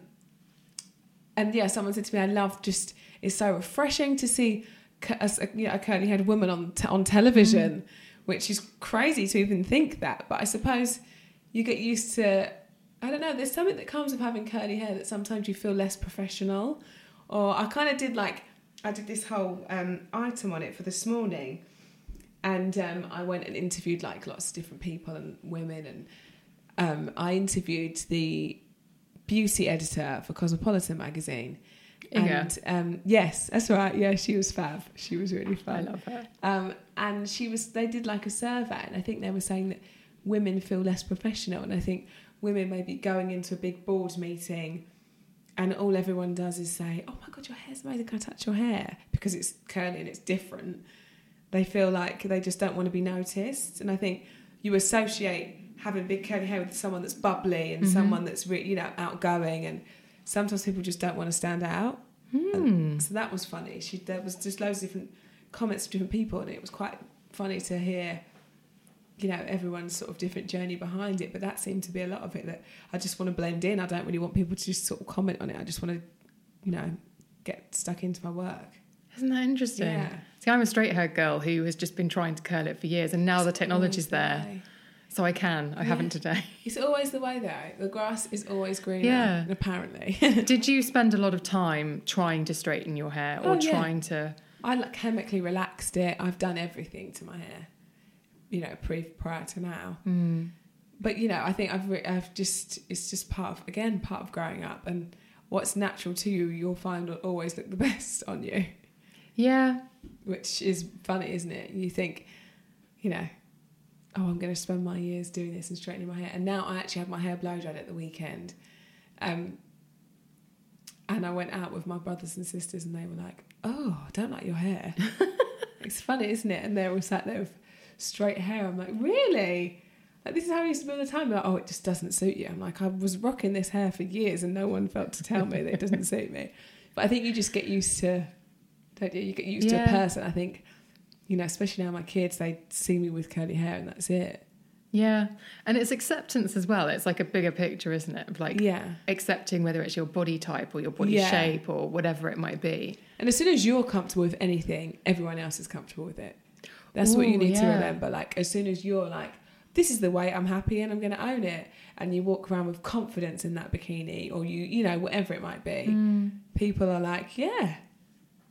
and yeah, someone said to me, I love just, it's so refreshing to see a, you know, a curly haired woman on, te- on television, which is crazy to even think that. But I suppose you get used to, I don't know, there's something that comes with having curly hair that sometimes you feel less professional. Or I kind of did like, I did this whole um, item on it for this morning. And um, I went and interviewed like lots of different people and women. And um, I interviewed the beauty editor for Cosmopolitan magazine. And um, yes, that's right. Yeah, she was fab. She was really fab. I love her. Um, and she was. They did like a survey, and I think they were saying that women feel less professional, and I think women may be going into a big board meeting, and all everyone does is say, "Oh my god, your hair's amazing. Can I touch your hair?" Because it's curly and it's different. They feel like they just don't want to be noticed, and I think you associate having big curly hair with someone that's bubbly and mm-hmm. someone that's re- you know outgoing, and sometimes people just don't want to stand out. And hmm. so that was funny. She there was just loads of different comments from different people, and it was quite funny to hear. You know, everyone's sort of different journey behind it, but that seemed to be a lot of it. That I just want to blend in. I don't really want people to just sort of comment on it. I just want to, you know, get stuck into my work. Isn't that interesting? Yeah. See, I'm a straight haired girl who has just been trying to curl it for years, and now the technology's the there. So I can. I haven't today. It's always the way, though. The grass is always greener. Yeah. Apparently, Did you spend a lot of time trying to straighten your hair or Oh, yeah. trying to. I like chemically relaxed it. I've done everything to my hair, you know, pre prior to now. Hmm. But you know, I think I've re- I've just it's just part of again part of growing up, and what's natural to you, you'll find will always look the best on you, Yeah. which is funny, isn't it? You think, you know, oh, I'm going to spend my years doing this and straightening my hair, and now I actually had my hair blow dried at the weekend, um, and I went out with my brothers and sisters, and they were like, "Oh, I don't like your hair." it's funny, isn't it? And they're all sat there with straight hair. I'm like, really? Like this is how I used to be all the time. Like, oh, it just doesn't suit you. I'm like, I was rocking this hair for years, and no one felt to tell me that it doesn't suit me. But I think you just get used to, don't you? You get used to a person. I think, you know, especially now my kids, they see me with curly hair, and that's it. Yeah. And it's acceptance as well. It's like a bigger picture, isn't it? Of like Yeah. accepting whether it's your body type or your body Yeah. shape or whatever it might be. And as soon as you're comfortable with anything, everyone else is comfortable with it. That's what you Ooh, need to remember. Like, as soon as you're like, this is the way I'm happy and I'm going to own it, and you walk around with confidence in that bikini, or you, you know, whatever it might be, Mm. people are like, yeah,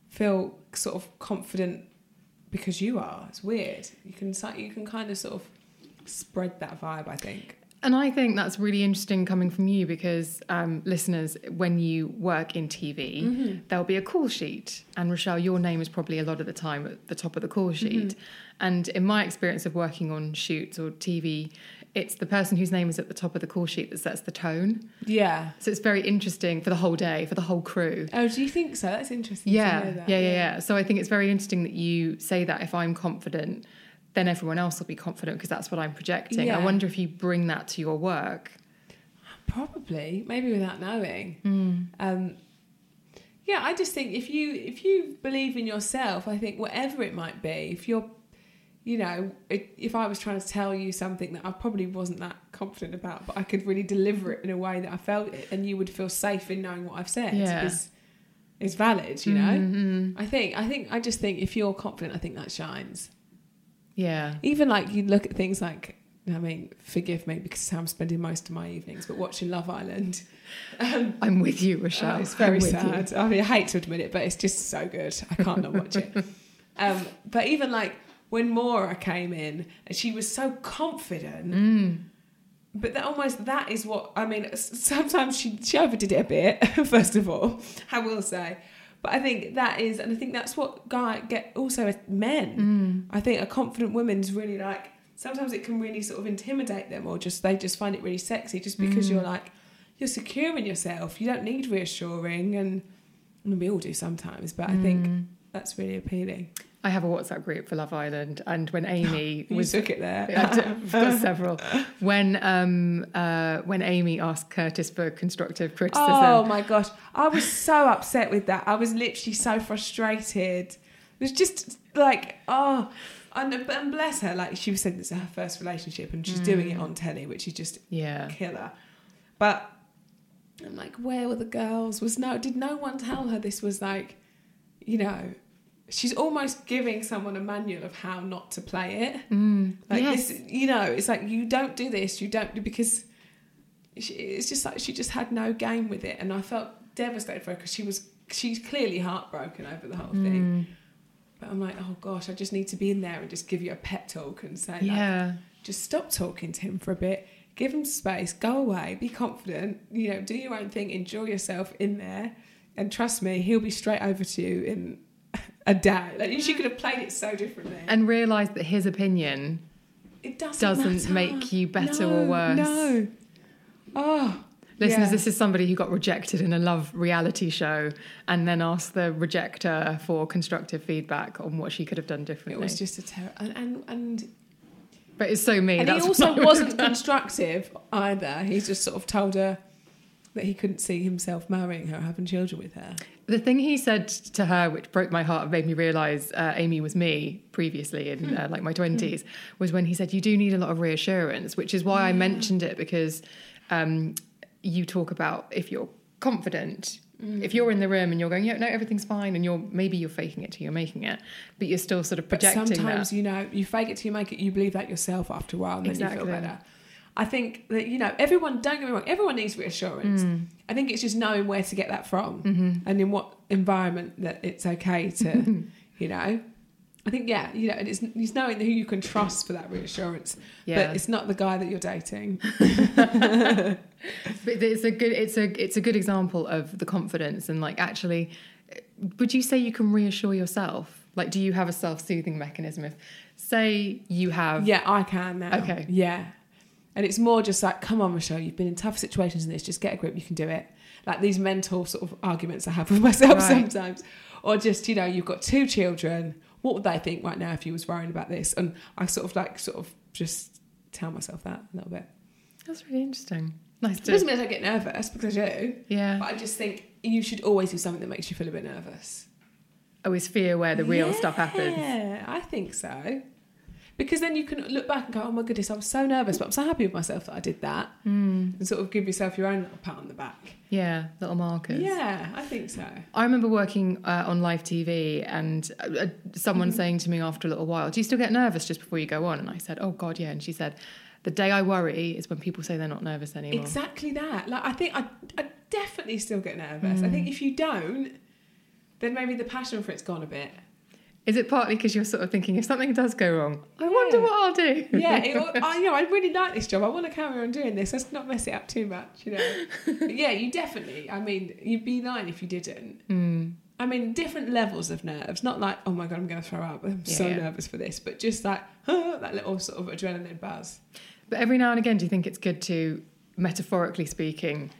feel sort of confident because you are. It's weird. You can you can kind of sort of spread that vibe. I think. And I think that's really interesting coming from you because um, listeners, when you work in TV, Mm-hmm. there'll be a call sheet. And Rochelle, your name is probably a lot of the time at the top of the call sheet. Mm-hmm. And in my experience of working on shoots or TV, it's the person whose name is at the top of the call sheet that sets the tone. Yeah. So it's very interesting for the whole day, for the whole crew. Oh, do you think so? That's interesting. Yeah, to know that. yeah, yeah, yeah. So I think it's very interesting that you say that if I'm confident, then everyone else will be confident because that's what I'm projecting. Yeah. I wonder if you bring that to your work. Probably, maybe without knowing. Hmm. Um, yeah, I just think if you if you believe in yourself, I think whatever it might be, if you're, you know, if, if I was trying to tell you something that I probably wasn't that confident about, but I could really deliver it in a way that I felt it, and you would feel safe in knowing what I've said Yeah. is is valid. You know, I think I think I just think if you're confident, I think that shines. Yeah. Even like you look at things like I mean, forgive me because I'm spending most of my evenings, but watching Love Island. Um, I'm with you, Rochelle. Oh, it's very sad. you. I mean, I hate to admit it, but it's just so good. I can't not watch it. Um, but even like when Maura came in and she was so confident, Mm. but that almost that is what I mean. Sometimes she she overdid it a bit. First of all, I will say. But I think that is, and I think that's what guy get also men. Mm. I think a confident woman's really like sometimes it can really sort of intimidate them, or just they just find it really sexy just because Mm. you're like you're secure in yourself. You don't need reassuring, and, and we all do sometimes. But I Mm. think that's really appealing. I have a WhatsApp group for Love Island, and when Amy was took it there. I've got several. When um uh when Amy asked Curtis for constructive criticism, Oh my gosh, I was so upset with that. I was literally so frustrated. It was just like, oh, and, and bless her, like she was saying this is her first relationship and she's doing it on telly, which is just yeah, killer. But I'm like, where were the girls? Was no, did no one tell her this was like, you know, she's almost giving someone a manual of how not to play it. Mm, Like yes. this, you know, it's like you don't do this, you don't do because she, it's just like she just had no game with it, and I felt devastated for her because she was she's clearly heartbroken over the whole Mm. thing. But I'm like, oh gosh, I just need to be in there and just give you a pep talk and say, like, yeah, just stop talking to him for a bit, give him space, go away, be confident, you know, do your own thing, enjoy yourself in there, and trust me, he'll be straight over to you in a day. Like she could have played it so differently. and realised that his opinion it doesn't, doesn't make you better No, or worse. No. Oh. Listeners, yeah. this is somebody who got rejected in a love reality show and then asked the rejecter for constructive feedback on what she could have done differently. It was just a terror, and and and, but it's so mean. and he also I would have wasn't constructive either. He just sort of told her that he couldn't see himself marrying her, having children with her. The thing he said to her, which broke my heart and made me realise uh, Amy was me previously in uh, like my twenties, was when he said, "You do need a lot of reassurance," which is why I mentioned it because um, you talk about if you're confident. If you're in the room and you're going, yeah, no, everything's fine, and you're maybe you're faking it till you're making it, but you're still sort of But projecting sometimes that. you know you fake it till you make it. You believe that yourself after a while, and then you feel better. I think that you know everyone. Don't get me wrong. Everyone needs reassurance. Mm. I think it's just knowing where to get that from Mm-hmm. and in what environment that it's okay to, you know. I think yeah, you know, it's, it's knowing who you can trust for that reassurance. Yeah. But it's not the guy that you're dating. But it's a good it's a it's a good example of the confidence and like actually would you say you can reassure yourself like do you have a self-soothing mechanism if say you have Yeah, I can now. Okay. Yeah. And it's more just like, come on, Rochelle, you've been in tough situations in this, just get a grip, you can do it. Like these mental sort of arguments I have with myself Right. sometimes. Or just, you know, you've got two children. What would they think right now if you was worrying about this? And I sort of like, sort of just tell myself that a little bit. that's really interesting nice It doesn't mean I don't get nervous because I do. yeah But I just think you should always do something that makes you feel a bit nervous. always fear where the real stuff happens Yeah, I think so. Because then you can look back and go, oh my goodness, I was so nervous, but I'm so happy with myself that I did that. Hmm. And sort of give yourself your own little pat on the back. yeah little markers Yeah, I think so. I remember working uh, on live TV and uh, uh, someone Mm-hmm. saying to me after a little while, Do you still get nervous just before you go on? And I said, Oh, God, yeah. And she said, The day I worry is when people say they're not nervous anymore. Exactly that. Like I think I, I definitely still get nervous. I Hmm. think if you don't, then maybe the passion for it's gone a bit. Is it partly because you're sort of thinking, if something does go wrong, I wonder what I'll do? Yeah, it, I, you know, I really like this job. I want to carry on doing this. Let's not mess it up too much, you know. But yeah, you definitely. I mean, you'd be lying if you didn't. Hmm. I mean, different levels of nerves. Not like, oh my god, I'm going to throw up. I'm so Yeah. nervous for this. But just like that little sort of adrenaline buzz. But every now and again, do you think it's good to, metaphorically speaking,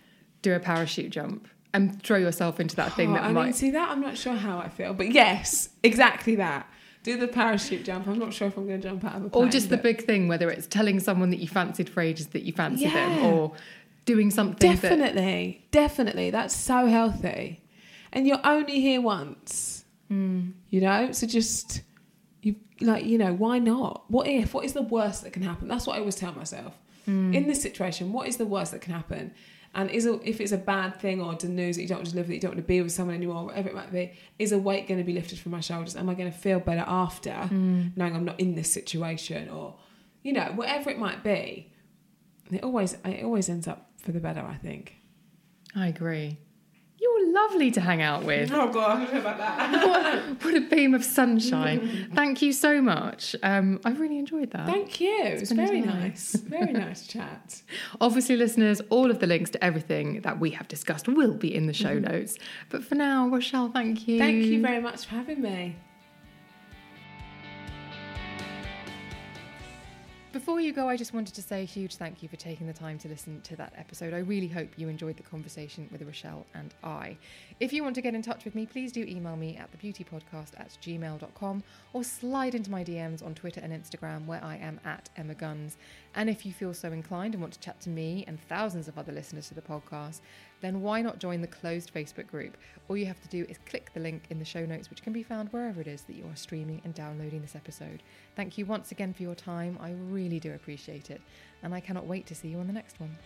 do a parachute jump and throw yourself into that thing Oh, that I might. mean, see that I'm not sure how I feel, but yes, exactly that. Do the parachute jump. I'm not sure if I'm going to jump out of a plane. or just the but- big thing, whether it's telling someone that you fancied for ages that you fancy them, or doing something that Definitely, definitely. That's so healthy. And you're only here once. Hmm. You know? So just you like, you know, why not? What if? What is the worst that can happen? That's what I always tell myself. Hmm. In this situation, what is the worst that can happen? And is a, if it's a bad thing or the news that you don't want to live with, you don't want to be with someone anymore, whatever it might be, is a weight going to be lifted from my shoulders? Am I going to feel better after Hmm. knowing I'm not in this situation? Or, you know, whatever it might be, it always it always ends up for the better. I think. I agree. You're lovely to hang out with. Oh god, I don't know about that. what a beam of sunshine. Thank you so much. Um, I really enjoyed that. Thank you. It was very nice. nice. Very nice chat. Obviously, listeners, all of the links to everything that we have discussed will be in the show notes. But for now, Rochelle, thank you. Thank you very much for having me. Before you go, I just wanted to say a huge thank you for taking the time to listen to that episode. I really hope you enjoyed the conversation with Rochelle and I. If you want to get in touch with me, please do email me at thebeautypodcast at gmail.com or slide into my DMs on Twitter and Instagram where I am at Emma Guns. And if you feel so inclined and want to chat to me and thousands of other listeners to the podcast, then why not join the closed Facebook group? All you have to do is click the link in the show notes, which can be found wherever it is that you are streaming and downloading this episode. Thank you once again for your time. I really do appreciate it, and I cannot wait to see you on the next one.